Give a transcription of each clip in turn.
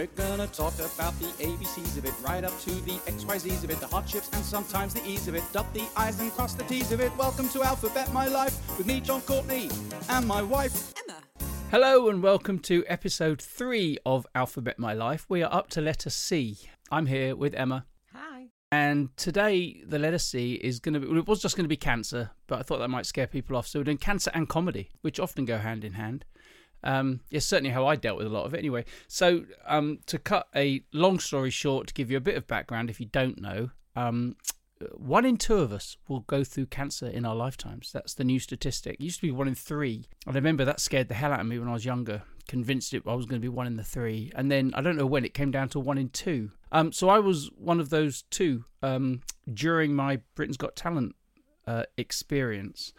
We're gonna talk about the ABCs of it, right up to the XYZs of it, the hardships and sometimes the ease of it. Dot the I's and cross the T's of it. Welcome to Alphabet My Life with me, Jon Courtney, and my wife. Emma. Hello and welcome to episode three of Alphabet My Life. We are up to letter C. I'm here with Emma, Hi. and today the letter C is going to be. Well, it was just going to be cancer, but I thought that might scare people off. So we're doing cancer and comedy, which often go hand in hand. Um, it's certainly how I dealt with a lot of it anyway. So, um, to cut a long story short, to give you a bit of background, if you don't know, um, one in two of us will go through cancer in our lifetimes. That's the new statistic. It used to be one in three. I remember that scared the hell out of me when I was younger, convinced it I was going to be one in the three. And then I don't know when it came down to one in two. Um, so I was one of those two um, during my Britain's Got Talent uh, experience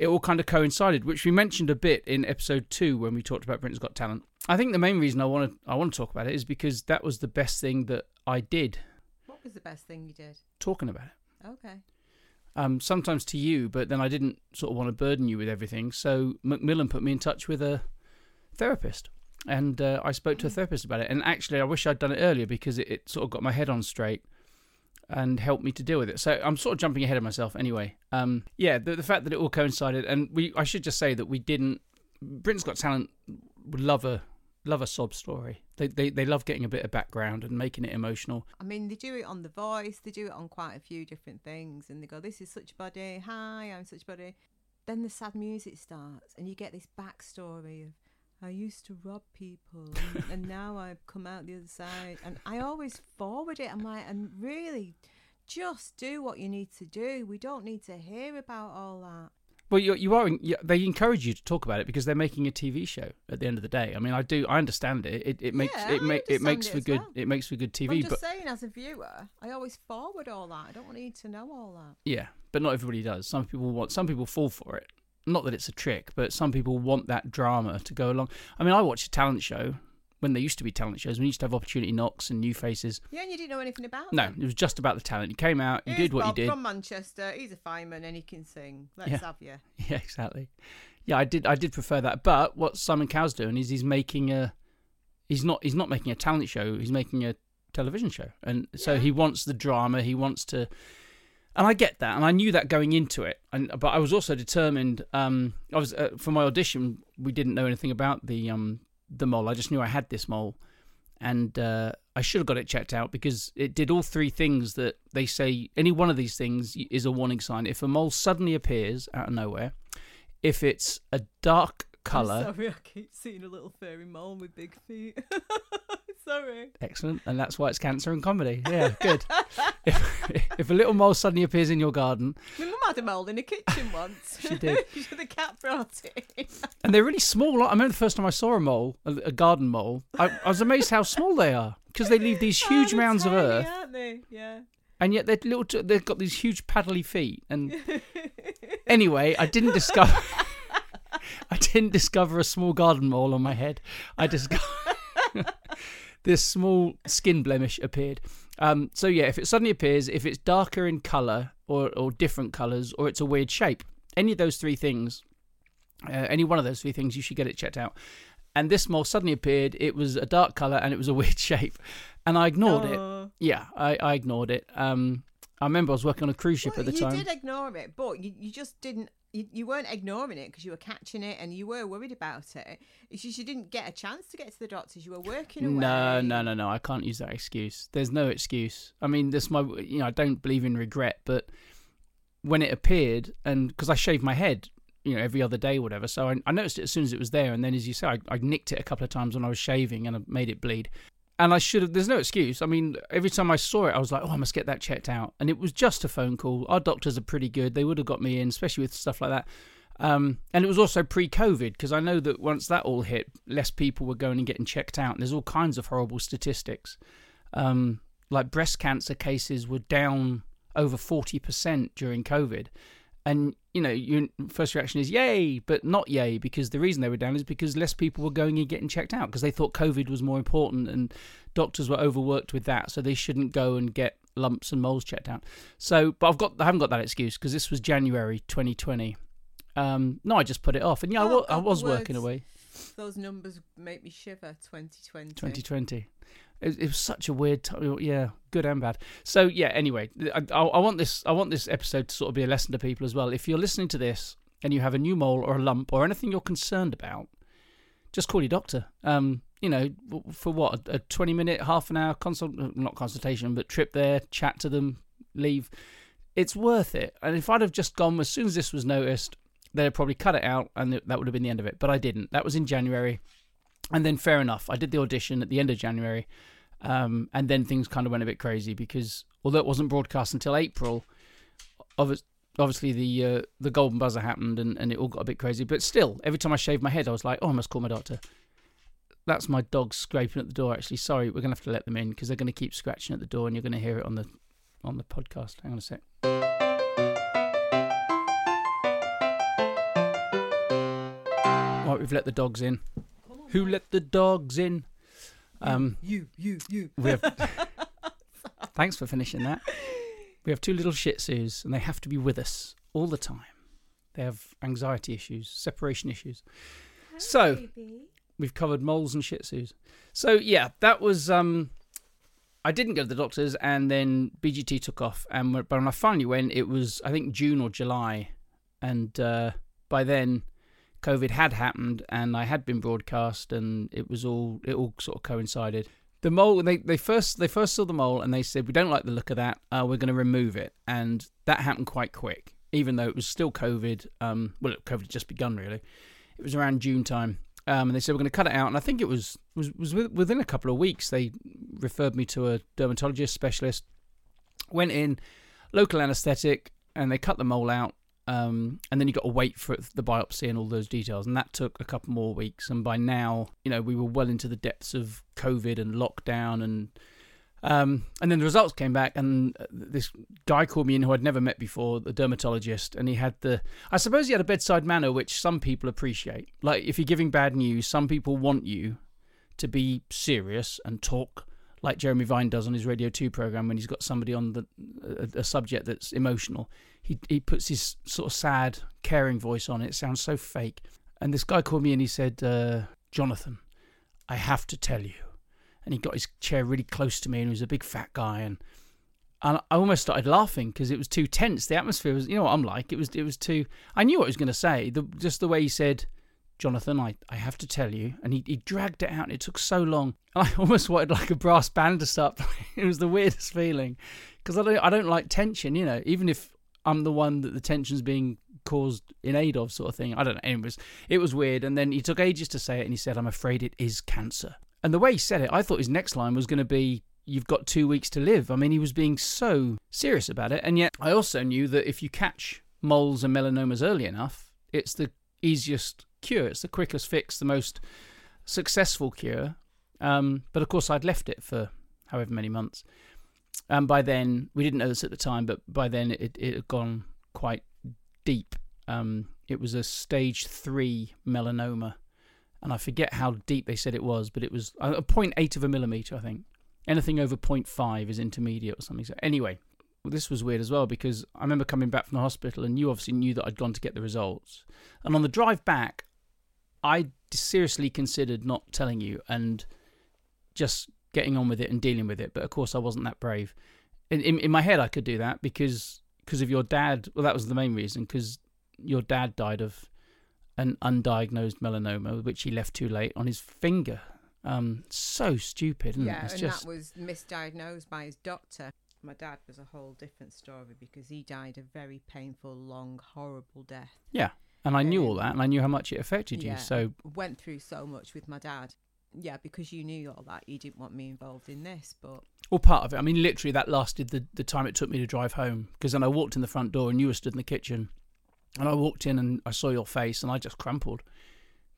it all kind of coincided, which we mentioned a bit in episode two when we talked about Britain's Got Talent. I think the main reason I want to I want to talk about it is because that was the best thing that I did What was the best thing you did? talking about it. Okay. Um, sometimes to you, but then I didn't sort of want to burden you with everything. So Macmillan put me in touch with a therapist, and uh, I spoke to a therapist about it. And actually, I wish I'd done it earlier because it, it sort of got my head on straight and helped me to deal with it. So I'm sort of jumping ahead of myself anyway. Um, yeah, the, the fact that it all coincided, and we I should just say that we didn't. Britain's Got Talent would love a love a sob story. They, they they love getting a bit of background and making it emotional. I mean, they do it on The Voice. They do it on quite a few different things, and they go, "This is such a body. Hi, I'm such a body." Then the sad music starts, and you get this backstory of, "I used to rob people, and, and now I've come out the other side." And I always forward it. I'm like, and really, just do what you need to do. We don't need to hear about all that. Well, you you are they encourage you to talk about it because they're making a TV show at the end of the day. I mean, I do I understand it. It it makes Yeah, it ma- it makes it for good well. it makes for good TV. I'm TV. just But saying, as a viewer, I always forward all that. I don't want you to know all that. yeah, but not everybody does. Some people want some people fall for it. Not that it's a trick, but some people want that drama to go along. I mean, I watched a talent show when there used to be talent shows. We used to have opportunity knocks and new faces. Yeah, and you didn't know anything about No, them. it was just about the talent. You came out, you Here's did what Bob you did. from Manchester. He's a fireman and he can sing. Let's Yeah. have you. Yeah, exactly. Yeah, I did. I did prefer that. But what Simon Cowell's doing is he's making a. He's not. He's not making a talent show. He's making a television show, and so Yeah. he wants the drama. He wants to. And I get that, and I knew that going into it. And but I was also determined. Um, I was uh, for my audition. We didn't know anything about the um the mole. I just knew I had this mole, and uh, I should have got it checked out because it did all three things that they say. Any one of these things is a warning sign. If a mole suddenly appears out of nowhere, if it's a dark color, I'm sorry, I keep seeing a little furry mole with big feet. sorry. excellent, and that's why it's cancer and comedy. Yeah, good. if, if a little mole suddenly appears in your garden, My mum had a mole in the kitchen once. She did. the cat brought it and they're really small. I remember the first time I saw a mole, a, a garden mole. I, I was amazed how small they are because they leave these oh, huge Oh, mounds of earth, Aren't they? Yeah. and yet they're little. T- they've got these huge paddly feet. And anyway, I didn't discover. I didn't discover a small garden mole on my head. I discovered this small skin blemish appeared. Um, so yeah, if it suddenly appears, if it's darker in color or or different colors, or it's a weird shape, any of those three things, uh, any one of those three things, you should get it checked out. And this mole suddenly appeared. It was a dark color and it was a weird shape, and I ignored it. Oh. Yeah, I, I ignored it. Um, I remember I was working on a cruise ship Well, at the you time. You did ignore it, but you, you just didn't. You, you weren't ignoring it because you were catching it and you were worried about it. It's just you didn't get a chance to get to the doctors. You were working away. No, no, no, no. I can't use that excuse. There's no excuse. I mean, this my you know I don't believe in regret, but when it appeared, and because I shaved my head, you know, every other day, or whatever, so I, I noticed it as soon as it was there, and then as you say, I, I nicked it a couple of times when I was shaving, and I made it bleed. And I should have. There's no excuse. I mean, every time I saw it, I was like, "Oh, I must get that checked out." And it was just a phone call. Our doctors are pretty good. They would have got me in, especially with stuff like that. Um, and it was also pre-COVID because I know that once that all hit, less people were going and getting checked out. And there's all kinds of horrible statistics, um, like breast cancer cases were down over forty percent during COVID. And you know, your first reaction is yay, but not yay because the reason they were down is because less people were going and getting checked out because they thought COVID was more important and doctors were overworked with that, so they shouldn't go and get lumps and moles checked out. So, but I've got I haven't got that excuse because this was January 2020. Um, no, I just put it off, and yeah, I Oh, wa- I was working away. Those numbers make me shiver. 2020. 2020. It, it was such a weird time. Yeah, good and bad. So yeah. Anyway, I, I, want this. I want this episode to sort of be a lesson to people as well. If you're listening to this and you have a new mole or a lump or anything you're concerned about, just call your doctor. Um, you know, for what a 20 minute, half an hour consult, not consultation, but trip there, chat to them, leave. It's worth it. And if I'd have just gone as soon as this was noticed, they'd probably cut it out, and that would have been the end of it. But I didn't. That was in January, and then fair enough. I did the audition at the end of January, um, and then things kind of went a bit crazy because although it wasn't broadcast until April, obviously the uh, the golden buzzer happened and, and it all got a bit crazy. But still, every time I shaved my head, I was like, oh, I must call my doctor. That's my dog scraping at the door. Actually, sorry, we're gonna have to let them in because they're gonna keep scratching at the door, and you're gonna hear it on the on the podcast. Hang on a sec. Right, we've let the dogs in. Who let the dogs in? Um, you, you, you. We have. Thanks for finishing that. We have two little Shih Tzus, and they have to be with us all the time. They have anxiety issues, separation issues. Hi, so baby. we've covered moles and Shih Tzus. So yeah, that was. um I didn't go to the doctors, and then BGT took off. And but when I finally went, it was I think June or July, and uh, by then, COVID had happened, and I had been broadcast, and it was all it all sort of coincided. The mole they they first they first saw the mole, and they said we don't like the look of that. Uh, we're going to remove it, and that happened quite quick, even though it was still COVID. Um, well, COVID had just begun really. It was around June time. Um, and they said we're going to cut it out, and I think it was was was within a couple of weeks. They referred me to a dermatologist specialist. Went in, local anaesthetic, and they cut the mole out. Um, and then you got to wait for the biopsy and all those details, and that took a couple more weeks. And by now, you know, we were well into the depths of COVID and lockdown, and um, and then the results came back, and uh, this guy called me in who I'd never met before, the dermatologist, and he had the, I suppose he had a bedside manner, which some people appreciate. Like if you're giving bad news, some people want you to be serious and talk like Jeremy Vine does on his Radio 2 program when he's got somebody on the a, a subject that's emotional. He he puts his sort of sad, caring voice on it. It sounds so fake. And this guy called me and he said, uh, Jonathan, I have to tell you. And he got his chair really close to me and he was a big fat guy and and I almost started laughing because it was too tense. The atmosphere was, you know what I'm like. It was, it was too. I knew what he was going to say. The, just the way he said, Jonathan, I, I have to tell you. And he, he dragged it out and it took so long. I almost wanted like a brass band to start playing. It was the weirdest feeling because I don't, I don't like tension, you know, even if I'm the one that the tension's being caused in aid of sort of thing. I don't know. It was, it was weird. And then he took ages to say it and he said, I'm afraid it is cancer. And the way he said it, I thought his next line was going to be, You've got two weeks to live. I mean, he was being so serious about it. And yet, I also knew that if you catch moles and melanomas early enough, it's the easiest cure. It's the quickest fix, the most successful cure. Um, but of course, I'd left it for however many months. And by then, we didn't know this at the time, but by then it, it had gone quite deep. Um, it was a stage three melanoma. And I forget how deep they said it was, but it was a a 0.8 of a millimeter, I think. Anything over 0.5 is intermediate or something. So anyway, this was weird as well because I remember coming back from the hospital and you obviously knew that I'd gone to get the results. And on the drive back, I seriously considered not telling you and just getting on with it and dealing with it. But of course, I wasn't that brave. In in, in my head, I could do that because because of your dad. Well, that was the main reason because your dad died of an undiagnosed melanoma, which he left too late on his finger. Um, so stupid, isn't Yeah, it? And just that was misdiagnosed by his doctor. My dad was a whole different story because he died a very painful, long, horrible death. yeah. And I knew all that, and I knew how much it affected you. Yeah. So Went through so much with my dad. Yeah, because you knew all that, you didn't want me involved in this, but Well, part of it. I mean, literally, that lasted the, the time it took me to drive home. Because then I walked in the front door and you were stood in the kitchen. And I walked in and I saw your face and I just crumpled.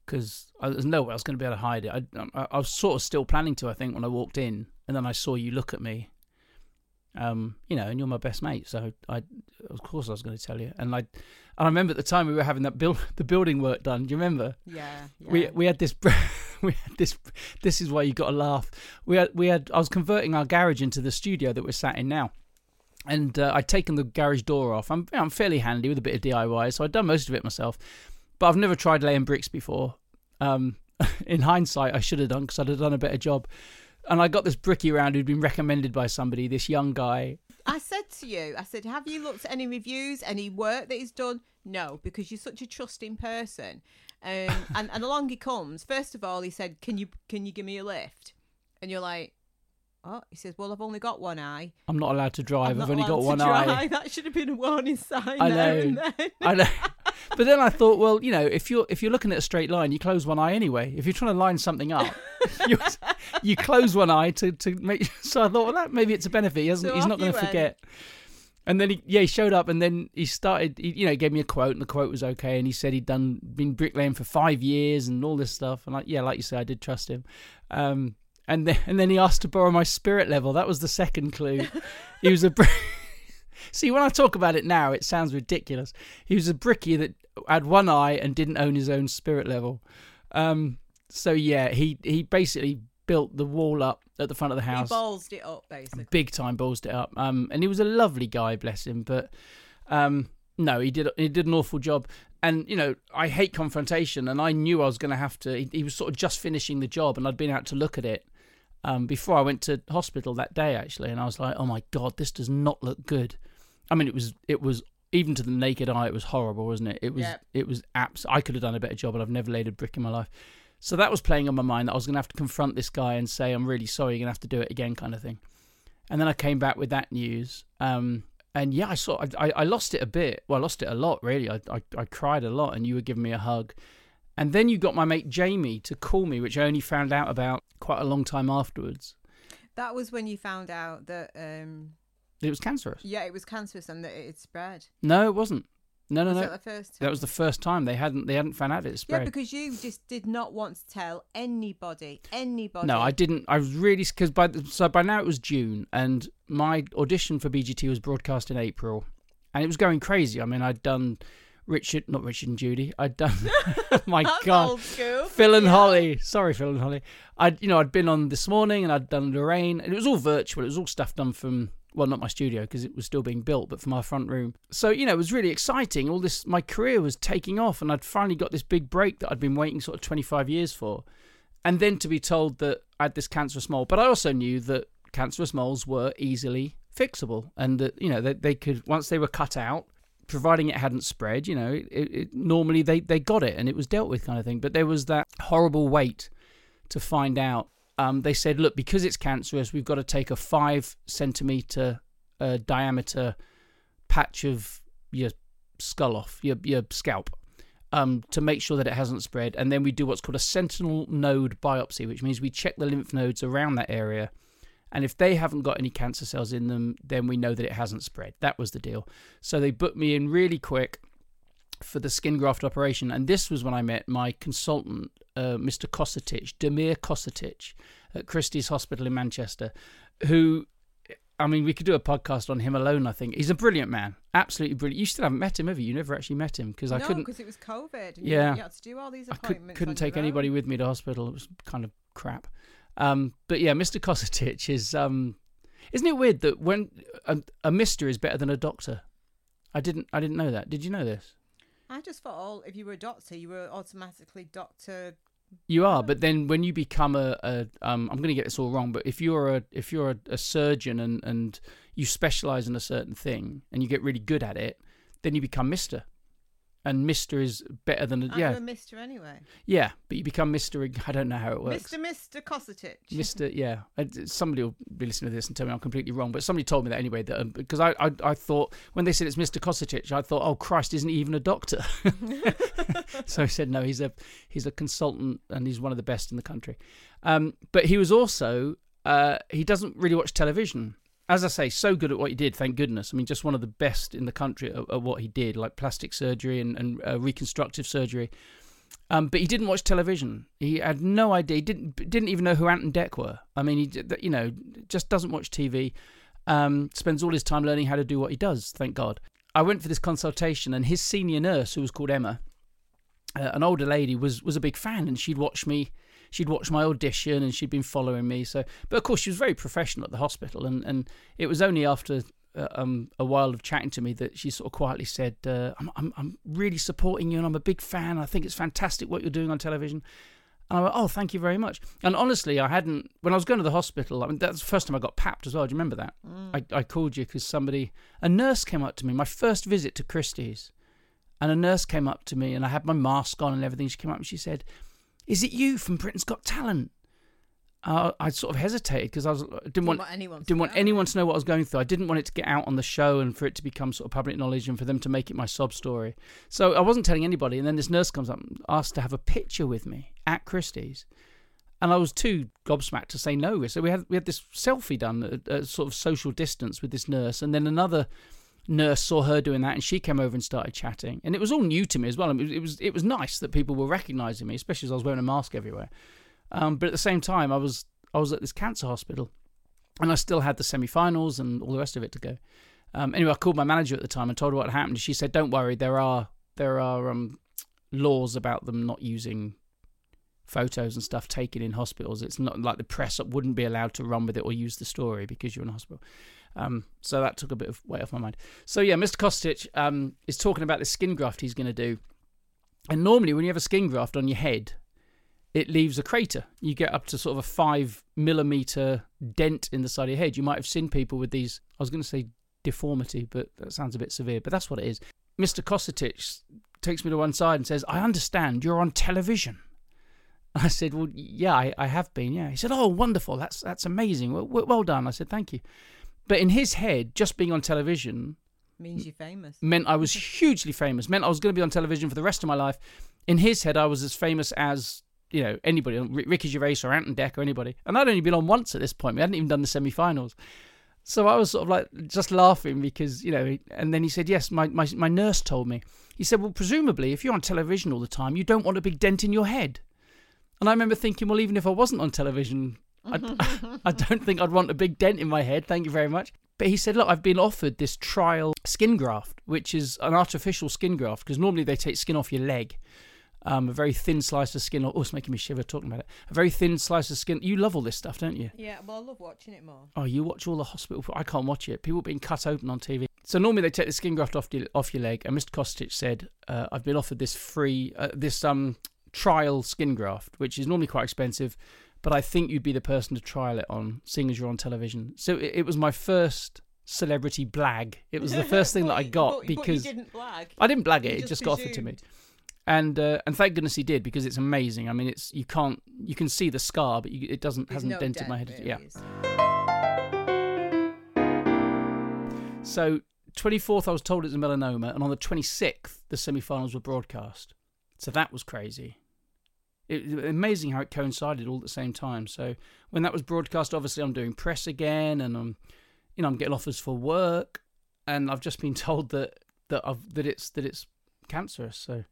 Because there's no way I was going to be able to hide it. I, I, I was sort of still planning to, I think, when I walked in. And then I saw you look at me. Um, you know, and you're my best mate, so I, of course, I was going to tell you. And I, and I remember at the time we were having that build, the building work done. Do you remember? yeah, yeah. we we had this we had this this is why you got to laugh we had we had i was converting our garage into the studio that we're sat in now and uh, i'd taken the garage door off i'm i'm fairly handy with a bit of diy so i'd done most of it myself but i've never tried laying bricks before um in hindsight, I should have done because I'd have done a better job. And I got this bricky around who'd been recommended by somebody, this young guy. I said to you, I said, have you looked at any reviews, any work that he's done? No, because you're such a trusting person. Um, and and along he comes. First of all, he said, "Can you can you give me a lift?" And you're like, "Oh," he says, "Well, I've only got one eye. I'm not allowed to drive. I'm I've only got one to eye. That should have been a warning sign. I know. then. I know. But then I thought, well, you know, if you're if you're looking at a straight line, you close one eye anyway. If you're trying to line something up, you, you close one eye to, to make. So I thought, well, that maybe it's a benefit. He hasn't, So he's not going to forget. And then he, yeah, he showed up, and then he started. He, you know, gave me a quote, and the quote was okay. And he said he'd done been bricklaying for five years and all this stuff. And like, yeah, like you say, I did trust him. Um, and then and then he asked to borrow my spirit level. That was the second clue. he was a. See, when I talk about it now, it sounds ridiculous. He was a brickie that had one eye and didn't own his own spirit level. Um, so yeah, he he basically built the wall up at the front of the house. He ballsed it up basically. big time ballsed it up. Um, and he was a lovely guy, bless him. But um, no, he did he did an awful job. And you know, I hate confrontation, and I knew I was going to have to. He, he was sort of just finishing the job, and I'd been out to look at it um, before I went to hospital that day, actually. And I was like, oh my god, this does not look good. I mean, it was it was even to the naked eye, it was horrible, wasn't it? It was Yep. it was abs. I could have done a better job, and I've never laid a brick in my life. So that was playing on my mind that I was going to have to confront this guy and say, I'm really sorry, you're going to have to do it again, kind of thing. And then I came back with that news. Um, and yeah, I saw, I, I, lost it a bit. Well, I lost it a lot, really. I, I, I cried a lot, and you were giving me a hug. And then you got my mate Jamie to call me, which I only found out about quite a long time afterwards. That was when you found out that um, It was cancerous. yeah, it was cancerous and that it had spread. No, it wasn't. No, no, was no. that the first time? That was the first time they hadn't they hadn't found out it spread. yeah, because you just did not want to tell anybody, anybody. No, I didn't. I was really because by the, so by now it was June, and my audition for BGT was broadcast in April, and it was going crazy. I mean, I'd done Richard, not Richard and Judy. I'd done my That's God. Phil and Yeah. Holly. Sorry, Phil and Holly. I'd you know I'd been on this morning, and I'd done Lorraine, and it was all virtual. It was all stuff done from well, not my studio because it was still being built, but for my front room. So you know, it was really exciting. All this, my career was taking off, and I'd finally got this big break that I'd been waiting sort of 25 years for. And then to be told that I had this cancerous mole, but I also knew that cancerous moles were easily fixable, and that you know they, they could once they were cut out, providing it hadn't spread, you know, it, it, normally they they got it and it was dealt with kind of thing. But there was that horrible wait to find out. Um, they said, look, because it's cancerous, we've got to take a five centimeter uh, diameter patch of your skull off, your your scalp, um, to make sure that it hasn't spread. And then we do what's called a sentinel node biopsy, which means we check the lymph nodes around that area. And if they haven't got any cancer cells in them, then we know that it hasn't spread. That was the deal. So they booked me in really quick for the skin graft operation. And this was when I met my consultant, uh, Mr. Kosutic, Damir Kosutic, at Christie's Hospital in Manchester, who, I mean, we could do a podcast on him alone, I think. He's a brilliant man. Absolutely brilliant. You still haven't met him, have you? You never actually met him because I couldn't. because it was COVID. And Yeah. you, had to do all these I could, couldn't take anybody with me to hospital. It was kind of crap. Um, but yeah, Mr. Kosutic is. Um, isn't it weird that when a, a Mister is better than a doctor? I didn't. I didn't know that. Did you know this? I just thought, all if you were a doctor, you were automatically doctor. You are, but then when you become a, a um, I'm going to get this all wrong, but if you're a if you're a, a surgeon and and you specialize in a certain thing and you get really good at it, then you become Mister, and Mister is better than a, I'm yeah a Mister anyway. yeah, but you become Mister. I don't know how it works. Mister, Mister Kosutic. Mister, yeah. Somebody will be listening to this and tell me I'm completely wrong, but somebody told me that anyway. That um, because I, I, I thought when they said it's Mister Kosutic, I thought, oh Christ, isn't he even a doctor? so I said no, he's a he's a consultant and he's one of the best in the country. Um, but he was also uh, he doesn't really watch television. As I say, so good at what he did, thank goodness. I mean, just one of the best in the country at, at what he did, like plastic surgery and, and uh, reconstructive surgery. Um, but he didn't watch television. He had no idea. He didn't didn't even know who Ant and Dec were. I mean, he you know just doesn't watch TV. Um, spends all his time learning how to do what he does. Thank God. I went for this consultation, and his senior nurse, who was called Emma, uh, an older lady, was was a big fan, and she'd watched me. She'd watched my audition, and she'd been following me. So, but of course, she was very professional at the hospital, and and it was only after uh, um, a while of chatting to me that she sort of quietly said, uh, I'm, I'm, I'm really supporting you and I'm a big fan. I think it's fantastic what you're doing on television. And I went, oh, thank you very much. And honestly, I hadn't, when I was going to the hospital, I mean, that's the first time I got papped as well. Do you remember that? I, I called you because somebody, a nurse came up to me, my first visit to Christie's. And a nurse came up to me and I had my mask on and everything. She came up and she said, Is it you from Britain's Got Talent? Uh, I sort of hesitated because I was didn't want anyone to didn't want know. anyone to know what I was going through. I didn't want it to get out on the show and for it to become sort of public knowledge and for them to make it my sob story. So I wasn't telling anybody. And then this nurse comes up and asks to have a picture with me at Christie's, and I was too gobsmacked to say no. So we had we had this selfie done at, at sort of social distance with this nurse, and then another nurse saw her doing that, and she came over and started chatting. And it was all new to me as well. I mean, it was it was nice that people were recognising me, especially as I was wearing a mask everywhere. Um, but at the same time, I was I was at this cancer hospital, and I still had the semi-finals and all the rest of it to go. Um, anyway, I called my manager at the time and told her what happened. She said, "Don't worry, there are there are um, laws about them not using photos and stuff taken in hospitals. It's not like the press wouldn't be allowed to run with it or use the story because you're in a hospital." Um, so that took a bit of weight off my mind. So yeah, Mr. Kostic um, is talking about the skin graft he's going to do. And normally, when you have a skin graft on your head, it leaves a crater. You get up to sort of a five millimeter dent in the side of your head. You might have seen people with these. I was going to say deformity, but that sounds a bit severe. But that's what it is. Mr. Kostic takes me to one side and says, "I understand you're on television." I said, "Well, yeah, I, I have been. Yeah." He said, "Oh, wonderful. That's that's amazing. Well, well well done." I said, "Thank you." But in his head, just being on television means you're famous. meant I was hugely famous. Meant I was going to be on television for the rest of my life. In his head, I was as famous as you know anybody, Ricky Gervais or Ant and Dec or anybody. And I'd only been on once at this point. We hadn't even done the semi-finals. So I was sort of like just laughing because you know. And then he said, "Yes, my my my nurse told me." He said, "Well, presumably, if you're on television all the time, you don't want a big dent in your head." And I remember thinking, well, even if I wasn't on television, I, I don't think I'd want a big dent in my head. Thank you very much. But he said, look, I've been offered this trial skin graft, which is an artificial skin graft, because normally they take skin off your leg. Um, a very thin slice of skin. Oh, it's making me shiver talking about it. A very thin slice of skin. You love all this stuff, don't you? Yeah, well, I love watching it more. Oh, you watch all the hospital. I can't watch it. People being cut open on TV. So normally they take the skin graft off your, off your leg. And Mr. Kostic said, uh, "I've been offered this free, uh, this um trial skin graft, which is normally quite expensive, but I think you'd be the person to trial it on, seeing as you're on television." So it, it was my first celebrity blag. It was the first thing that I got but, because but you didn't blag. I didn't blag You it. It just just got offered to me. And uh, and thank goodness he did because it's amazing. I mean, it's you can't you can see the scar, but you, it doesn't There's hasn't no dented dent, my head. really, Yeah. is So 24th, I was told it's a melanoma, and on the 26th, the semi-finals were broadcast. So that was crazy. It, amazing how it coincided all at the same time. So when that was broadcast, obviously I'm doing press again, and I'm, you know, I'm getting offers for work, and I've just been told that that I've that it's that it's cancerous. So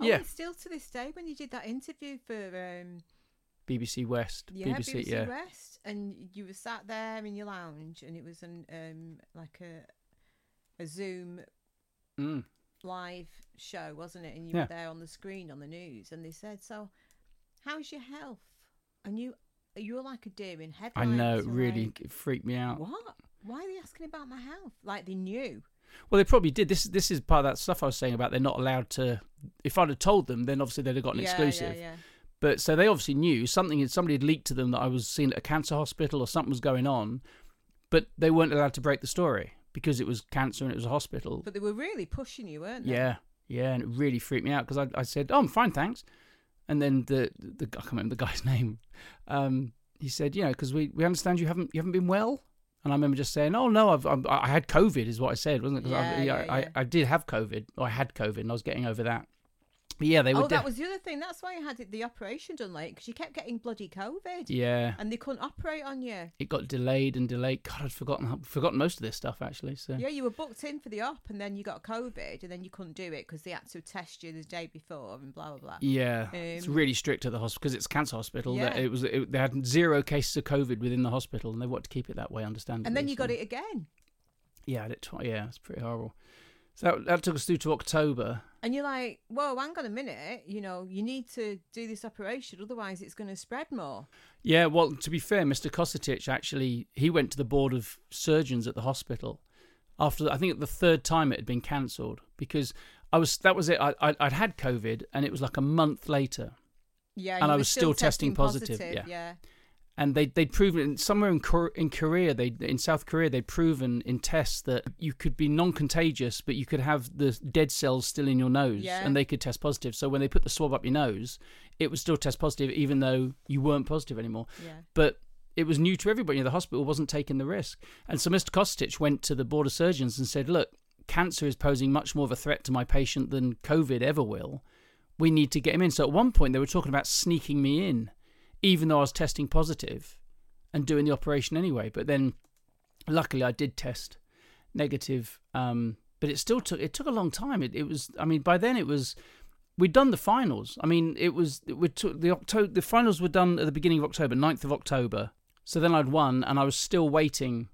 Oh, Yeah. still to this day, when you did that interview for um, BBC West, yeah, BBC, BBC, yeah, West, and you were sat there in your lounge, and it was an um like a a Zoom mm. live show, wasn't it? And you Yeah. were there on the screen on the news, and they said, "So, how's your health?" And you you're like a deer in heaven. I know it really like, it freaked me out. what? Why are they asking about my health? Like they knew. Well, they probably did. This this is part of that stuff I was saying about they're not allowed to. If I'd have told them, then obviously they'd have got an yeah, exclusive. Yeah, yeah. But so they obviously knew something. Somebody had leaked to them that I was seen at a cancer hospital or something was going on, but they weren't allowed to break the story because it was cancer and it was a hospital. But they were really pushing you, weren't they? yeah, yeah, and it really freaked me out because I, I said, "Oh, I'm fine, thanks," and then the the I can't remember the guy's name. Um, he said, "You know, because we, we understand you haven't you haven't been well." And I remember just saying, "Oh no, I've, I'm, I had COVID," is what I said, wasn't it? 'Cause I, Yeah, yeah, I, yeah. I did have COVID, or I had COVID, and I was getting over that. Yeah, they were. Oh, that was the other thing. That's why you had the operation done late because you kept getting bloody COVID, yeah, and they couldn't operate on you. it got delayed and delayed. God, I'd forgotten forgotten most of this stuff actually. So Yeah, you were booked in for the op, and then you got COVID, and then you couldn't do it because they had to test you the day before, and blah blah blah. yeah, it's Um, really strict at the hospital because it's cancer hospital. Yeah. It was it, they had zero cases of COVID within the hospital, and they wanted to keep it that way. Understandably. And then you got it again, Yeah, I did twi- yeah, it's pretty horrible. So that, that took us through to October. and you're like, "Whoa, hang on a minute! You know, you need to do this operation, otherwise it's going to spread more." Yeah, well, to be fair, Mr. Kostic actually he went to the board of surgeons at the hospital after I think the third time it had been cancelled because I was that was it. I, I I'd had COVID and it was like a month later. Yeah, and I was still testing positive, yeah. yeah. And they they'd proven somewhere in Kor- in Korea they in South Korea they'd proven in tests that you could be non-contagious but you could have the dead cells still in your nose Yeah. and they could test positive so when they put the swab up your nose it would still test positive even though you weren't positive anymore Yeah. but it was new to everybody the hospital wasn't taking the risk and so Mr. Kostic went to the board of surgeons and said look cancer is posing much more of a threat to my patient than covid ever will we need to get him in so at one point they were talking about sneaking me in even though I was testing positive and doing the operation anyway. But then, luckily, I did test negative. Um, but it still took it took a long time. It, it was I mean by then it was we'd done the finals. I mean it was we took the October the finals were done at the beginning of October, 9th of October. So then I'd won and I was still waiting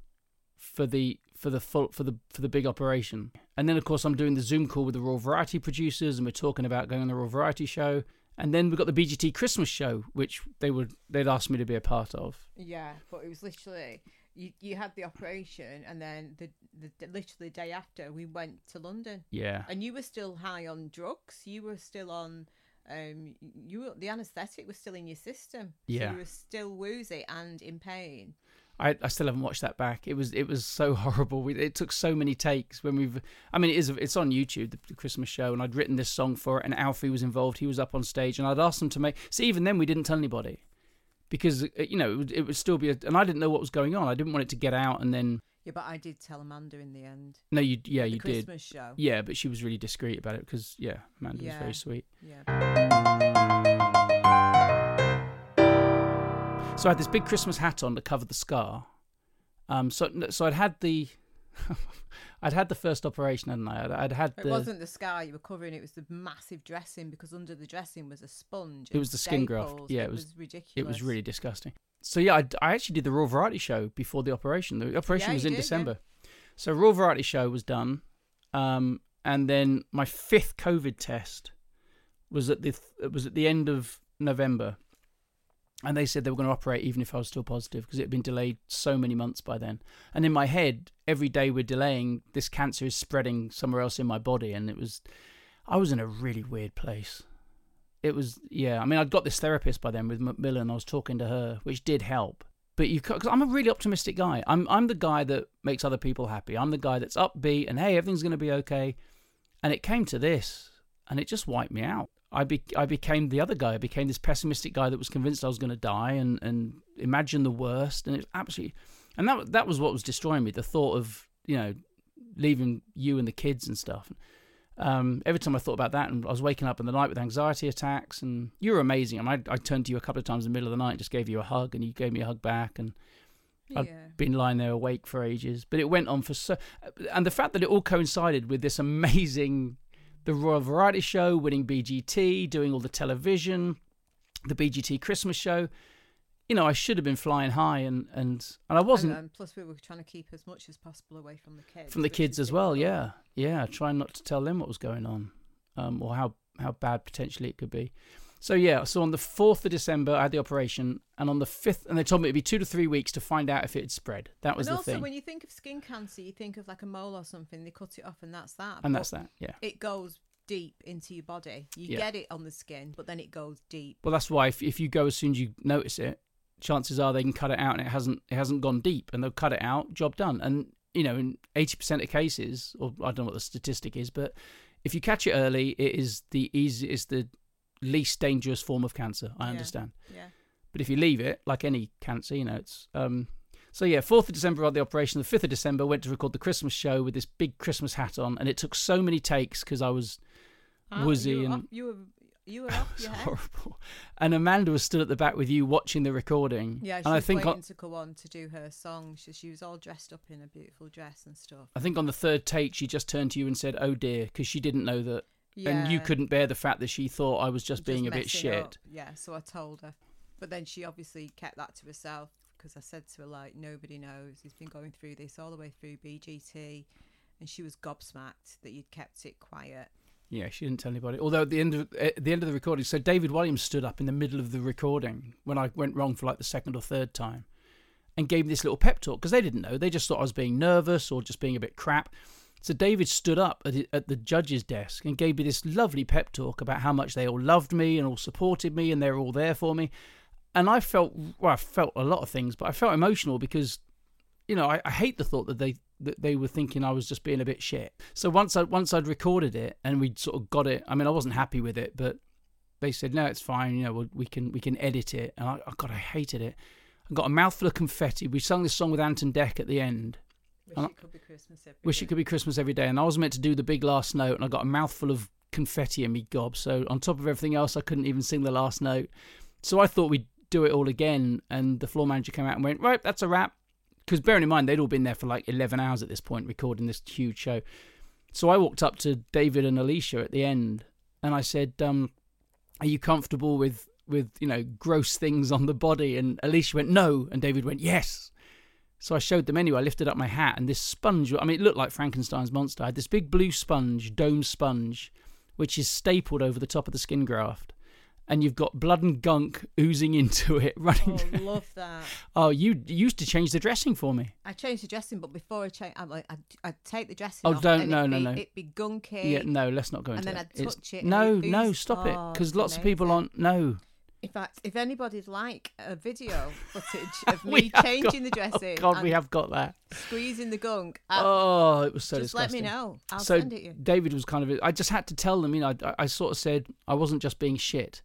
for the for the full for the for the big operation. And then of course I'm doing the Zoom call with the Royal Variety producers and we're talking about going on the Royal Variety show. And then we got the BGT Christmas show, which they would they'd asked me to be a part of. Yeah, but it was literally you. You had the operation, and then the, the literally the day after we went to London, Yeah. and you were still high on drugs. You were still on. Um, you were, the anaesthetic was still in your system. so Yeah. you were still woozy and in pain. I, I still haven't watched that back. It was it was so horrible. We, it took so many takes when we've. I mean, it is it's on YouTube the, the Christmas show, and I'd written this song for it, and Alfie was involved. He was up on stage, and I'd asked them to make. See, even then we didn't tell anybody because uh, you know it would, it would still be, a, and I didn't know what was going on. I didn't want it to get out, and then Yeah, but I did tell Amanda in the end. no, you yeah you did Christmas show. yeah, but she was really discreet about it because yeah, Amanda was very sweet. Yeah. So I had this big Christmas hat on to cover the scar. Um, so so I'd had the. I'd had the first operation, hadn't I? I'd, I'd had It the. wasn't the scar you were covering; it was the massive dressing because under the dressing was a sponge. It was the skin graft. Yeah, it it was- ridiculous. It was really disgusting. So yeah, I, I actually did the Royal Variety Show before the operation. The operation Yeah, was in did, yeah. December. So Royal Variety Show was done, um, and then my fifth COVID test was at the it was at the end of November, and they said they were going to operate even if I was still positive because it had been delayed so many months by then. And in my head, every day we're delaying, this cancer is spreading somewhere else in my body, and it was, I was in a really weird place. It was yeah i mean i'd got this therapist by then with macmillan i was talking to her which did help. But you because i'm a really optimistic guy. I'm i'm the guy that makes other people happy. I'm the guy that's upbeat and hey everything's going to be okay. And it came to this and it just wiped me out i be, i became the other guy i became this pessimistic guy that was convinced i was going to die and and imagine the worst and it was absolutely and that that was what was destroying me the thought of you know leaving you and the kids and stuff um, every time I thought about that, and I was waking up in the night with anxiety attacks, and you were amazing. I, mean, I, I turned to you a couple of times in the middle of the night, and just gave you a hug, and you gave me a hug back, and I'd Yeah. been lying there awake for ages. But it went on for so, and the fact that it all coincided with this amazing, the Royal Variety Show, winning BGT, doing all the television, the BGT Christmas show. You know, I should have been flying high, and and and I wasn't And, and plus, we were trying to keep as much as possible away from the kids. from the kids as well. Yeah, yeah. Trying not to tell them what was going on, um, or how how bad potentially it could be. So yeah, so on the fourth of December, I had the operation, and on the fifth, and they told me it'd be two to three weeks to find out if it had spread. That was and the also, thing, when you think of skin cancer, you think of like a mole or something. They cut it off, and that's that. and But that's that. Yeah. It goes deep into your body. You Yeah. get it on the skin, but then it goes deep. Well, that's why if if you go as soon as you notice it, chances are they can cut it out, and it hasn't it hasn't gone deep, and they'll cut it out, job done. And you know, in eighty percent of cases, or I don't know what the statistic is, but if you catch it early, it is the easy, it's the least dangerous form of cancer. I Yeah. understand. Yeah. But if you leave it, like any cancer, you know, it's um. So yeah, fourth of December had the operation. The fifth of December went to record the Christmas show with this big Christmas hat on, and it took so many takes because I was Ah, Woozy you and- off, you were you were off it's your head. horrible. And Amanda was stood at the back with you watching the recording. Yeah, she and I think waiting on, to go on to do her song. She, she was all dressed up in a beautiful dress and stuff. I think on the third take she just turned to you and said, "Oh dear," because she didn't know that, and you couldn't bear the fact that she thought I was just, just being a bit shit. up. Yeah, so I told her, but then she obviously kept that to herself because I said to her like, nobody knows. He's been going through this all the way through BGT, and she was gobsmacked that you'd kept it quiet. Yeah, she didn't tell anybody. Although at the end of at the end of the recording, so David Walliams stood up in the middle of the recording when I went wrong for like the second or third time, and gave me this little pep talk because they didn't know. They just thought I was being nervous or just being a bit crap. So David stood up at the, judge's desk and gave me this lovely pep talk about how much they all loved me and all supported me and they were all there for me. And I felt, well, I felt a lot of things, but I felt emotional because, you know, I, I hate the thought that they that they were thinking I was just being a bit shit. So once I once I'd recorded it and we'd sort of got it, I mean, I wasn't happy with it, but they said no, it's fine. You know, we can we can edit it. And I, oh God, I hated it. I got a mouthful of confetti. We sung this song with Ant and Dec at the end. Wish it could be Christmas every Wish day. it could be Christmas every day. And I was meant to do the big last note, and I got a mouthful of confetti in me gob. So on top of everything else, I couldn't even sing the last note. So I thought we'd do it all again. And the floor manager came out and went, right, that's a wrap. Because bearing in mind, they'd all been there for like 11 hours at this point, recording this huge show. So I walked up to David and Alicia at the end, and I said, um, "Are you comfortable with with you know gross things on the body?" And Alicia went, "No," and David went, "Yes." So I showed them anyway. I lifted up my hat, and this sponge. I mean, it looked like Frankenstein's monster. I had this big blue sponge, dome sponge, which is stapled over the top of the skin graft, and you've got blood and gunk oozing into it, running. Oh, love that. Oh, you you used to change the dressing for me. I changed the dressing, but before I change, I'm like, I'd, I'd take the dressing Oh, off. don't- and no, no, be, no. It'd be gunky. Yeah, no, let's not go into. And then it. I'd It's- touch it No, no, stop it, Oh, because it's lots of people aren't. No, In fact, if anybody'd like a video footage of me changing the dressing Oh God, we have got that. squeezing the gunk, uh, Oh, it was so just let me know. I'll so send it you. David was kind of. I just had to tell them. You know, I, I sort of said I wasn't just being shit.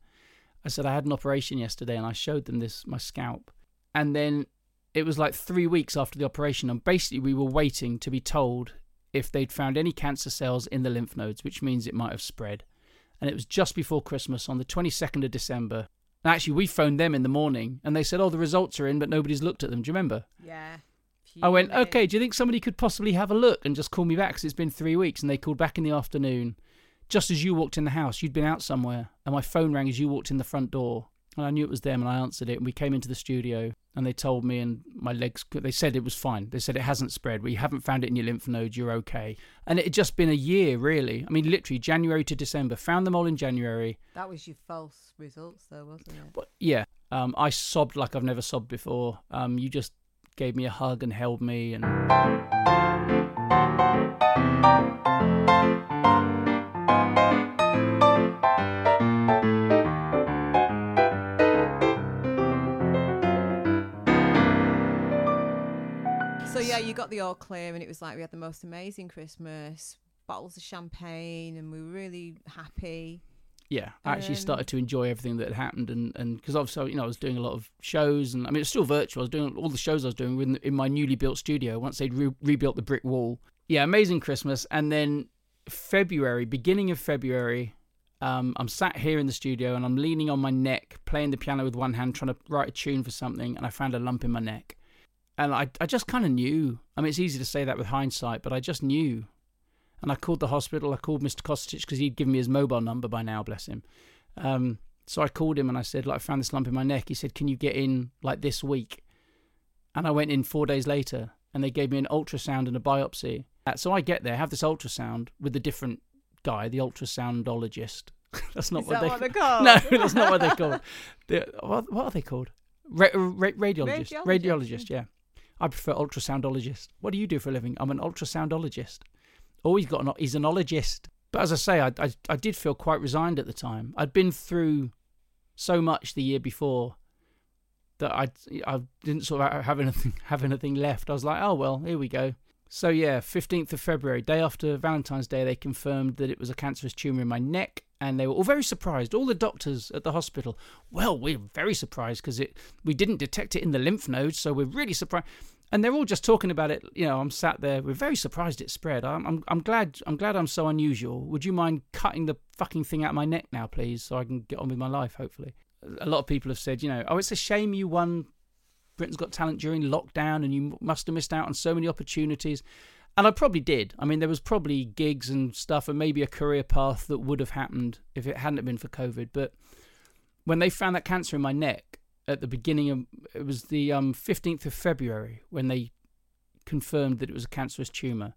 I said I had an operation yesterday, and I showed them this my scalp, and then it was like three weeks after the operation, and basically we were waiting to be told if they'd found any cancer cells in the lymph nodes, which means it might have spread. And it was just before Christmas on the 22nd of December. And actually, we phoned them in the morning, and they said, "Oh, the results are in, but nobody's looked at them." Do you remember? Yeah. I went, okay, do you think somebody could possibly have a look and just call me back? Because it's been three weeks. And they called back in the afternoon, just as you walked in the house. You'd been out somewhere. And my phone rang as you walked in the front door. And I knew it was them and I answered it. And we came into the studio and they told me, and my legs, they said it was fine. They said it hasn't spread. We haven't found it in your lymph nodes. You're okay. And it had just been a year, really. I mean, literally January to December. Found them all in January. That was your false results, though, wasn't it? But yeah, um, I sobbed like I've never sobbed before. Um, you just gave me a hug and held me. And you got the all clear, and it was like we had the most amazing Christmas, bottles of champagne, and we were really happy. yeah, I actually Um, started to enjoy everything that had happened, and and because obviously you know I was doing a lot of shows, and I mean it's still virtual. I was doing all the shows I was doing in, in my newly built studio once they'd re- rebuilt the brick wall. Yeah, amazing Christmas, and then February, beginning of February. Um, I'm sat here in the studio and I'm leaning on my neck, playing the piano with one hand, trying to write a tune for something, and I found a lump in my neck. And I, I just kind of knew. I mean, it's easy to say that with hindsight, but I just knew. And I called the hospital. I called Mr. Kostic because he'd given me his mobile number by now, bless him. Um, so I called him and I said, like, I found this lump in my neck. He said, Can you get in like this week? And I went in four days later and they gave me an ultrasound and a biopsy. Uh, So I get there, have this ultrasound with a different guy, the ultrasoundologist. that's not Is what that they they're called? No, that's not what they're called. they what, what are they called? Ra- ra- radiologist. Radiologist, Radiologist, yeah. I prefer ultrasoundologist. What do you do for a living? I'm an ultrasoundologist. Oh, he's got an, he's an ologist. But as I say, I, I, I did feel quite resigned at the time. I'd been through so much the year before that I I didn't sort of have anything have anything left. I was like, oh well, here we go. So yeah, fifteenth of February, day after Valentine's Day, they confirmed that it was a cancerous tumor in my neck, and they were all very surprised. All the doctors at the hospital, well, we're very surprised because it we didn't detect it in the lymph nodes, so we're really surprised. And they're all just talking about it. You know, I'm sat there. We're very surprised it spread. I'm, I'm, I'm glad. I'm glad I'm so unusual. Would you mind cutting the fucking thing out of my neck now, please, so I can get on with my life? Hopefully. A lot of people have said, you know, oh, it's a shame you won Britain's Got Talent during lockdown and you must have missed out on so many opportunities. And I probably did. I mean, there was probably gigs and stuff and maybe a career path that would have happened if it hadn't been for COVID. But when they found that cancer in my neck at the beginning of it was the um, 15th of February when they confirmed that it was a cancerous tumor.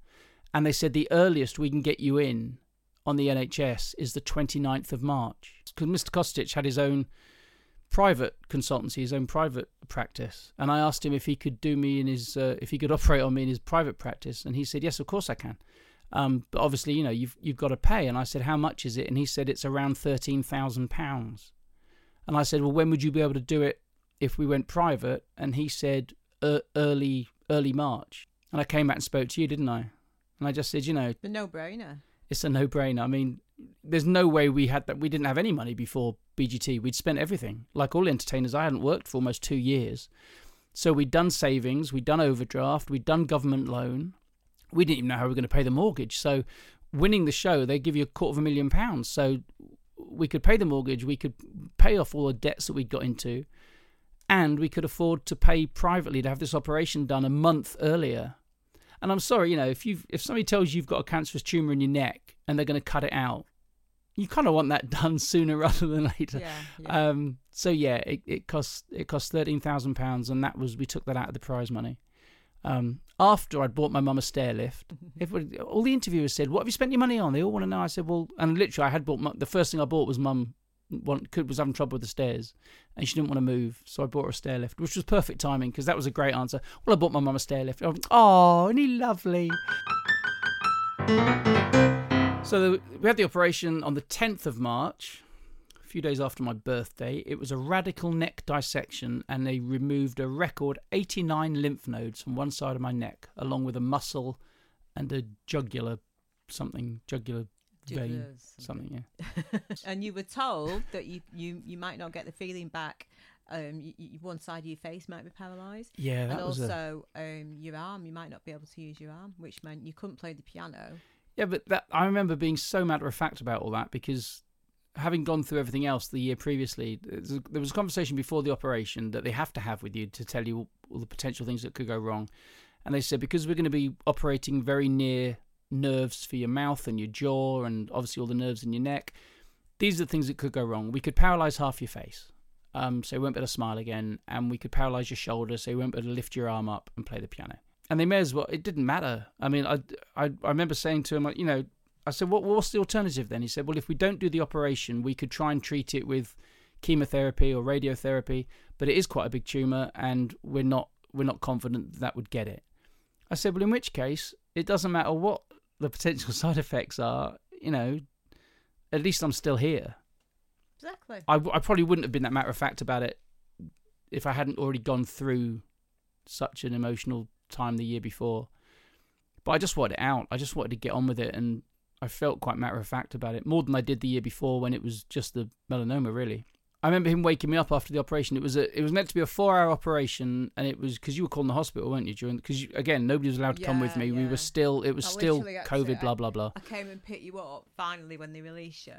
And they said the earliest we can get you in on the NHS is the 29th of March. Because Mr. Kostic had his own private consultancy, his own private practice, and I asked him if he could do me in his, uh, if he could operate on me in his private practice, and he said yes, of course I can. Um, but obviously, you know, you've you've got to pay. And I said, how much is it? And he said it's around thirteen thousand pounds. And I said, well, when would you be able to do it if we went private? And he said, uh, early early March. And I came back and spoke to you, didn't I? And I just said, you know, The no-brainer. it's a no-brainer. I mean, there's no way we had that. We didn't have any money before BGT. We'd spent everything. Like all entertainers, I hadn't worked for almost two years. So we'd done savings, we'd done overdraft, we'd done government loan. We didn't even know how we were going to pay the mortgage. So winning the show, they give you a quarter of a million pounds. So we could pay the mortgage, we could pay off all the debts that we'd got into, and we could afford to pay privately to have this operation done a month earlier. And I'm sorry, you know, if you if somebody tells you you've got a cancerous tumor in your neck and they're going to cut it out, you kind of want that done sooner rather than later. Yeah. yeah. Um, so yeah, it, it cost it cost thirteen thousand pounds, and that was we took that out of the prize money. Um, after I'd bought my mum a stair lift, everybody, all the interviewers said, "What have you spent your money on?" They all want to know. I said, "Well," and literally, I had bought mu- the first thing I bought was mum want, could was having trouble with the stairs, and she didn't want to move, so I bought her a stair lift, which was perfect timing because that was a great answer. Well, I bought my mum a stair lift. Oh, isn't he lovely? So the, we had the operation on the 10th of March, few days after my birthday. It was a radical neck dissection, and they removed a record 89 lymph nodes from one side of my neck, along with a muscle and a jugular something, jugular vein, Jugglers. something. Yeah. and you were told that you, you, you might not get the feeling back. Um, you, you, one side of your face might be paralysed, Yeah, and was a, also um, your arm. You might not be able to use your arm, which meant you couldn't play the piano. Yeah, but that I remember being so matter of fact about all that because having gone through everything else the year previously, there was a conversation before the operation that they have to have with you to tell you all the potential things that could go wrong. And they said because we're going to be operating very near nerves for your mouth and your jaw and obviously all the nerves in your neck, these are the things that could go wrong. We could paralyze half your face. Um, so you won't be able to smile again, and we could paralyze your shoulder, so you won't be able to lift your arm up and play the piano and they may as well. It didn't matter. I mean, I, I, I remember saying to him, you know, I said, what, what's the alternative then? He said, well, if we don't do the operation, we could try and treat it with chemotherapy or radiotherapy, but it is quite a big tumor, and we're not, we're not confident that, that would get it. I said, well, in which case, it doesn't matter what the potential side effects are. You know, at least I'm still here. Exactly. I, I probably wouldn't have been that matter of fact about it if I hadn't already gone through such an emotional time the year before. But I just wanted it out. I just wanted to get on with it, and I felt quite matter of fact about it more than I did the year before when it was just the melanoma. Really, I remember him waking me up after the operation. It was a, it was meant to be a four-hour operation, and it was because you were calling the hospital, weren't you? During because again, nobody was allowed to come with Yeah, me. We were still, it was I still literally had to- COVID, blah blah blah. I came and picked you up finally when they released you.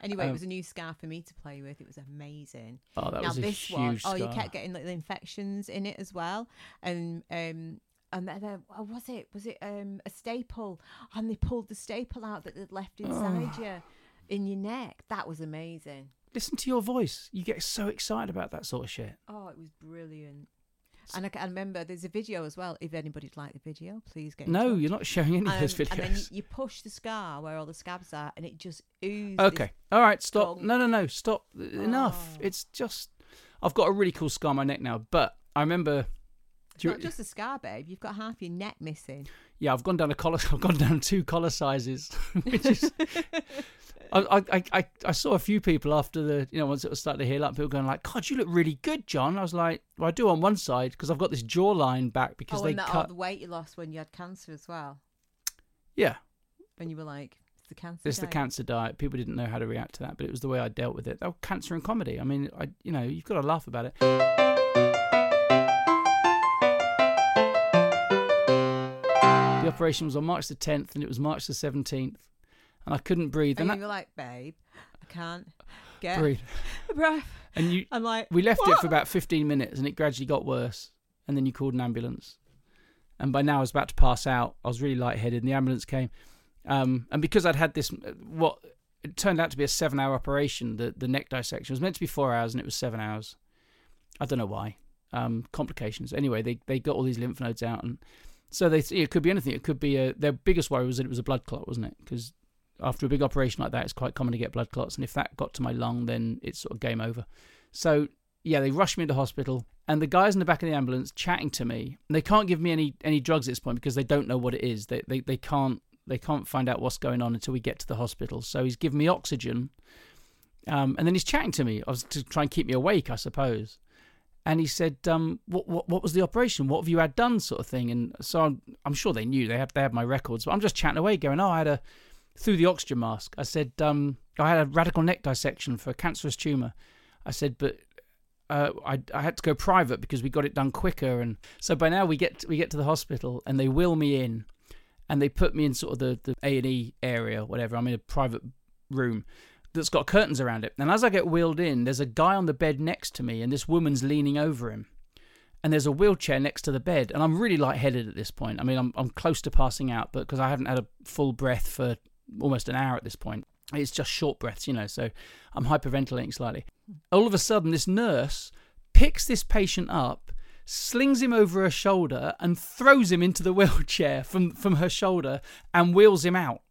Anyway, Um, it was a new scar for me to play with. It was amazing. Oh, that now was a this huge one, scar. oh, you kept getting little infections in it as well, and um, and then then- what was it? Was it um a staple? And they pulled the staple out that they'd left inside Oh. you, in your neck. That was amazing. Listen to your voice. You get so excited about that sort of shit. Oh, it was brilliant. And I, can remember there's a video as well. If anybody'd like the video, please get No, you're not showing any of those Um, videos. And then you, you push the scar where all the scabs are, and it just oozes. Okay. All right. Stop. gunk. No, no, no. Stop. Enough. Oh. It's just. I've got a really cool scar on my neck now, but I remember. Do you- not just a scar, babe. You've got half your neck missing. yeah, I've gone down a collar. I've gone down two collar sizes, which is. I, I, I, I saw a few people after the you know once it was starting to heal up. People going like, "God, you look really good, Jon." I was like, "Well, I do on one side because I've got this jawline back because oh, they and that, oh, the weight you lost when you had cancer as well. Yeah, When you were like, it's the cancer. it's the diet." cancer diet. People didn't know how to react to that, but it was the way I dealt with it. Oh, cancer and comedy. I mean, I you know you've got to laugh about it. The operation was on March the 10th, and it was March the 17th, and I couldn't breathe. And And you were like, babe, I can't get breathe. breath. And you, I'm like, we left it for about 15 minutes, and it gradually got worse. And then you called an ambulance, and by now I was about to pass out. I was really lightheaded, and the ambulance came. Um, and because I'd had this, what it turned out to be a seven-hour operation, the the neck dissection it was meant to be four hours, and it was seven hours. I don't know why. Um, complications. Anyway, they they got all these lymph nodes out, and so they it could be anything. It could be a, their biggest worry was that it was a blood clot, wasn't it? Because after a big operation like that, it's quite common to get blood clots, and if that got to my lung, then it's sort of game over. So yeah, they rushed me into hospital, and the guys in the back of the ambulance chatting to me. They can't give me any any drugs at this point because they don't know what it is. They they they can't They can't find out what's going on until we get to the hospital. So he's given me oxygen, um, and then he's chatting to me. I was to try and keep me awake, I suppose. And he said, um, what, what, what was the operation? What have you had done, sort of thing? And so I'm, I'm sure they knew they had they had my records, but I'm just chatting away, going, oh, I had a through the oxygen mask. I said, um, I had a radical neck dissection for a cancerous tumor. I said, but uh, I, I had to go private because we got it done quicker, and so by now we get we get to the hospital and they wheel me in, and they put me in sort of the the A and E area, whatever. I'm in a private room that's got curtains around it, and as I get wheeled in, there's a guy on the bed next to me, and this woman's leaning over him, and there's a wheelchair next to the bed, and I'm really lightheaded at this point. I mean, I'm I'm close to passing out, but because I haven't had a full breath for almost an hour at this point. It's just short breaths, you know, so I'm hyperventilating slightly. All of a sudden, this nurse picks this patient up, slings him over her shoulder, and throws him into the wheelchair from, from her shoulder and wheels him out.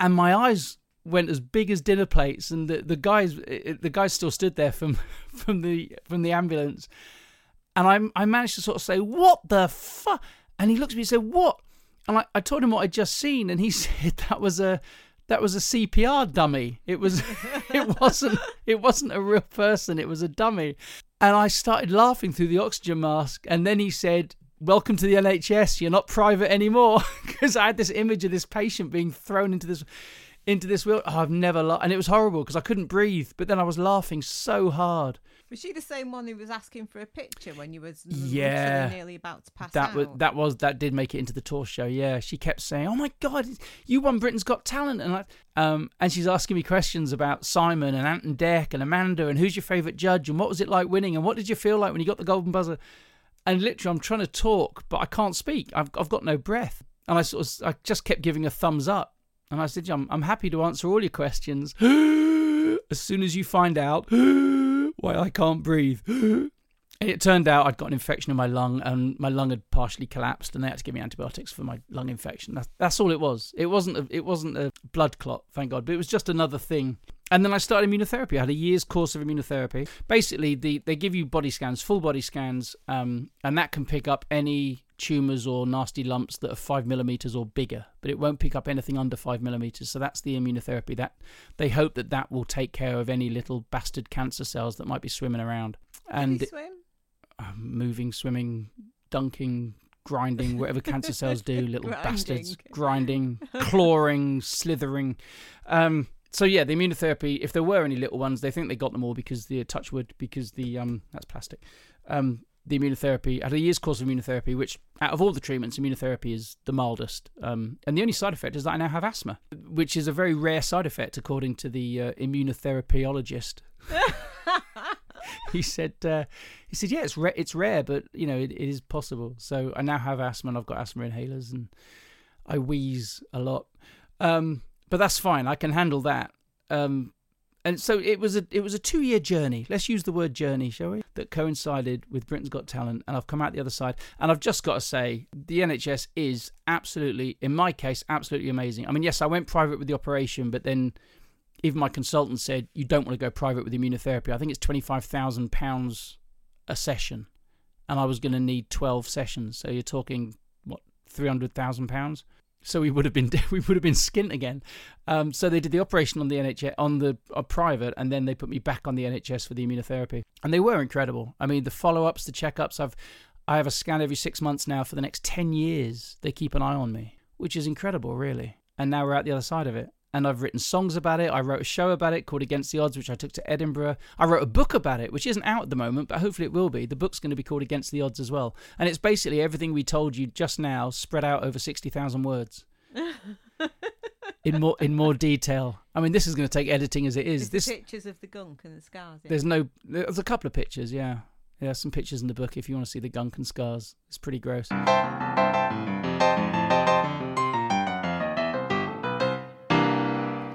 And my eyes went as big as dinner plates, and the, the guys the guys still stood there from from the from the ambulance, and I I managed to sort of say, "What the fuck?" And he looked at me and said, "What?" And I, I told him what I'd just seen, and he said that was a that was a CPR dummy. It was it wasn't it wasn't a real person, it was a dummy. And I started laughing through the oxygen mask and then he said, "Welcome to the NHS. You're not private anymore." Because I had this image of this patient being thrown into this into this wheel. Oh, I've never laughed, and it was horrible because I couldn't breathe. But then I was laughing so hard. Was she the same one who was asking for a picture when you was yeah nearly about to pass that out? was that was that did make it into the tour show. Yeah, she kept saying, "Oh my God, you won Britain's Got Talent," and I, um, and she's asking me questions about Simon and Ant and Dec and Amanda and who's your favourite judge and what was it like winning and what did you feel like when you got the golden buzzer. And literally, I'm trying to talk, but I can't speak. I've I've got no breath, and I sort of I just kept giving a thumbs up, and I said, "I'm I'm happy to answer all your questions." as soon as you find out why I can't breathe. It turned out I'd got an infection in my lung, and my lung had partially collapsed, and they had to give me antibiotics for my lung infection. That's, that's all it was. It wasn't a, it wasn't a blood clot, thank God, but it was just another thing. And then I started immunotherapy. I had a year's course of immunotherapy. Basically, the, they give you body scans, full body scans, um, and that can pick up any tumors or nasty lumps that are five millimeters or bigger, but it won't pick up anything under five millimeters. So that's the immunotherapy. That they hope that that will take care of any little bastard cancer cells that might be swimming around. And swim? uh, moving, swimming, dunking, grinding, whatever cancer cells do, little bastards, grinding, clawing, slithering. Um, so yeah, the immunotherapy. If there were any little ones, they think they got them all because the touchwood, because the um, that's plastic. Um, the immunotherapy, I had a year's course of immunotherapy, which out of all the treatments, immunotherapy is the mildest. Um, and the only side effect is that I now have asthma, which is a very rare side effect according to the uh, immunotherapyologist. he said, uh, he said, yeah, it's ra- it's rare, but you know, it, it is possible. So I now have asthma, and I've got asthma inhalers, and I wheeze a lot. Um, but that's fine. I can handle that. Um, and so it was a it was a two year journey. Let's use the word journey, shall we? That coincided with Britain's Got Talent, and I've come out the other side. And I've just got to say, the NHS is absolutely, in my case, absolutely amazing. I mean, yes, I went private with the operation, but then even my consultant said you don't want to go private with immunotherapy. I think it's twenty five thousand pounds a session, and I was going to need twelve sessions. So you're talking what three hundred thousand pounds. So we would have been we would have been skint again. Um, so they did the operation on the NHS on the uh, private, and then they put me back on the NHS for the immunotherapy, and they were incredible. I mean, the follow ups, the checkups. I've I have a scan every six months now for the next ten years. They keep an eye on me, which is incredible, really. And now we're at the other side of it. And I've written songs about it. I wrote a show about it called Against the Odds, which I took to Edinburgh. I wrote a book about it, which isn't out at the moment, but hopefully it will be. The book's going to be called Against the Odds as well. And it's basically everything we told you just now spread out over 60,000 words. in more in more detail. I mean, this is going to take editing as it is. Is this the pictures of the gunk and the scars. in there's no there's a couple of pictures, yeah. Yeah, some pictures in the book if you want to see the gunk and scars. It's pretty gross.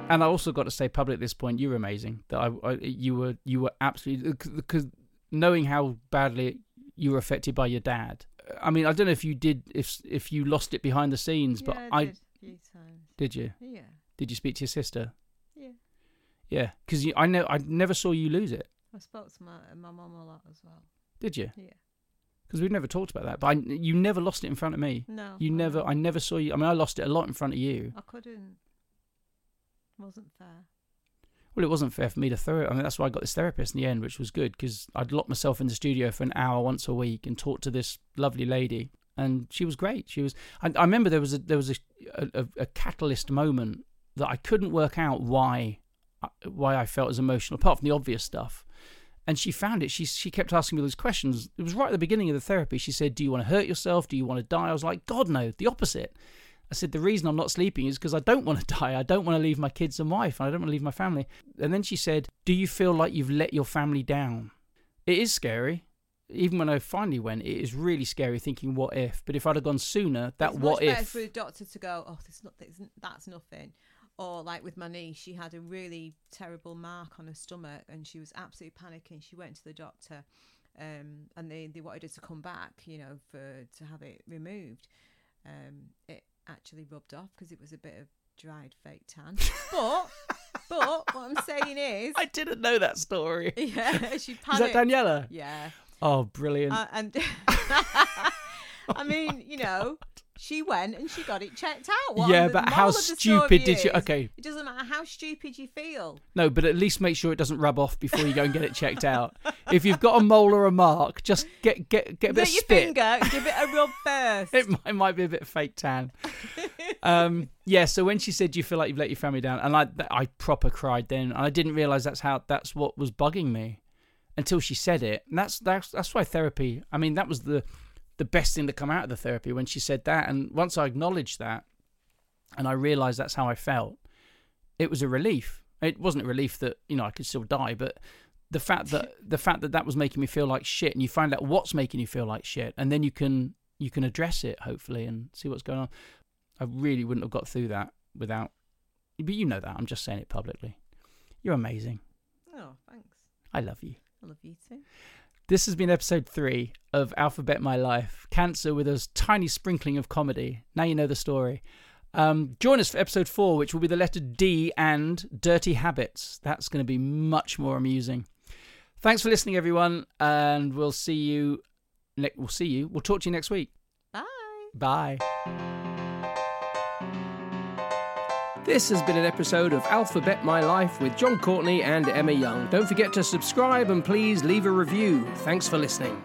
And I also got to say publicly at this point, you were amazing. That I, I you were you were absolutely uh, because knowing how badly you were affected by your dad. I mean, I don't know if you did if if you lost it behind the scenes, but yeah, I did a few times. did you Yeah, did you speak to your sister? yeah. Yeah, because I know I never saw you lose it. I spoke to my my mum a lot as well. Did you? Yeah. because we've never talked about that. But I, you never lost it in front of me. No. You I never. know. I never saw you. I mean, I lost it a lot in front of you. I couldn't. Wasn't fair. Well, it wasn't fair for me to throw it. I mean, that's why I got this therapist in the end, which was good because I'd lock myself in the studio for an hour once a week and talk to this lovely lady, and she was great. She was. I, I remember there was a there was a, a a catalyst moment that I couldn't work out why uh, why I felt as emotional, apart from the obvious stuff. And she found it. She she kept asking me those questions. It was right at the beginning of the therapy. She said, "Do you want to hurt yourself? Do you want to die?" I was like, "God no, the opposite." I said, the reason I'm not sleeping is because I don't want to die. I don't want to leave my kids and wife, and I don't want to leave my family. And then she said, Do you feel like you've let your family down? It is scary. Even when I finally went, it is really scary thinking, What if? But if I'd have gone sooner, that it's what much better if. for a doctor to go, oh, there's not, there's, that's nothing. Or like with my niece, she had a really terrible mark on her stomach, and she was absolutely panicking. She went to the doctor, um, and they, they wanted her to come back, you know, for to have it removed. Um, it actually rubbed off because it was a bit of dried fake tan. But but what I'm saying is, I didn't know that story. yeah, she panicked. Is that Daniela? Yeah, Oh, brilliant. uh, and I mean, you know, she went and she got it checked out. What yeah, but how stupid did you. is, Okay, It doesn't matter how stupid you feel. no, but at least make sure it doesn't rub off before you go and get it checked out. if you've got a mole or a mark, just get get get a bit of your spit. finger, give it a rub first. it might, it might be a bit fake tan. um, yeah. So when she said, "Do you feel like you've let your family down?" and I, I proper cried then, and I didn't realize that's how that's what was bugging me until she said it. And that's that's that's why therapy. I mean, that was the the best thing to come out of the therapy when she said that. And once I acknowledged that, and I realized that's how I felt, it was a relief. It wasn't a relief that you know I could still die, but the fact that the fact that that was making me feel like shit, and you find out what's making you feel like shit, and then you can you can address it hopefully and see what's going on. I really wouldn't have got through that without. But you know that. I'm just saying it publicly. You're amazing. Oh, thanks. I love you. I love you too. This has been episode three of Alphabet My Life. Cancer with a tiny sprinkling of comedy. Now you know the story. Um, join us for episode four, which will be the letter D and Dirty Habits. That's going to be much more amusing. Thanks for listening, everyone, and we'll see you. Ne- we'll see you. We'll talk to you next week. Bye. Bye. This has been an episode of Alphabet My Life with Jon Courtney and Emma Young. Don't forget to subscribe and please leave a review. Thanks for listening.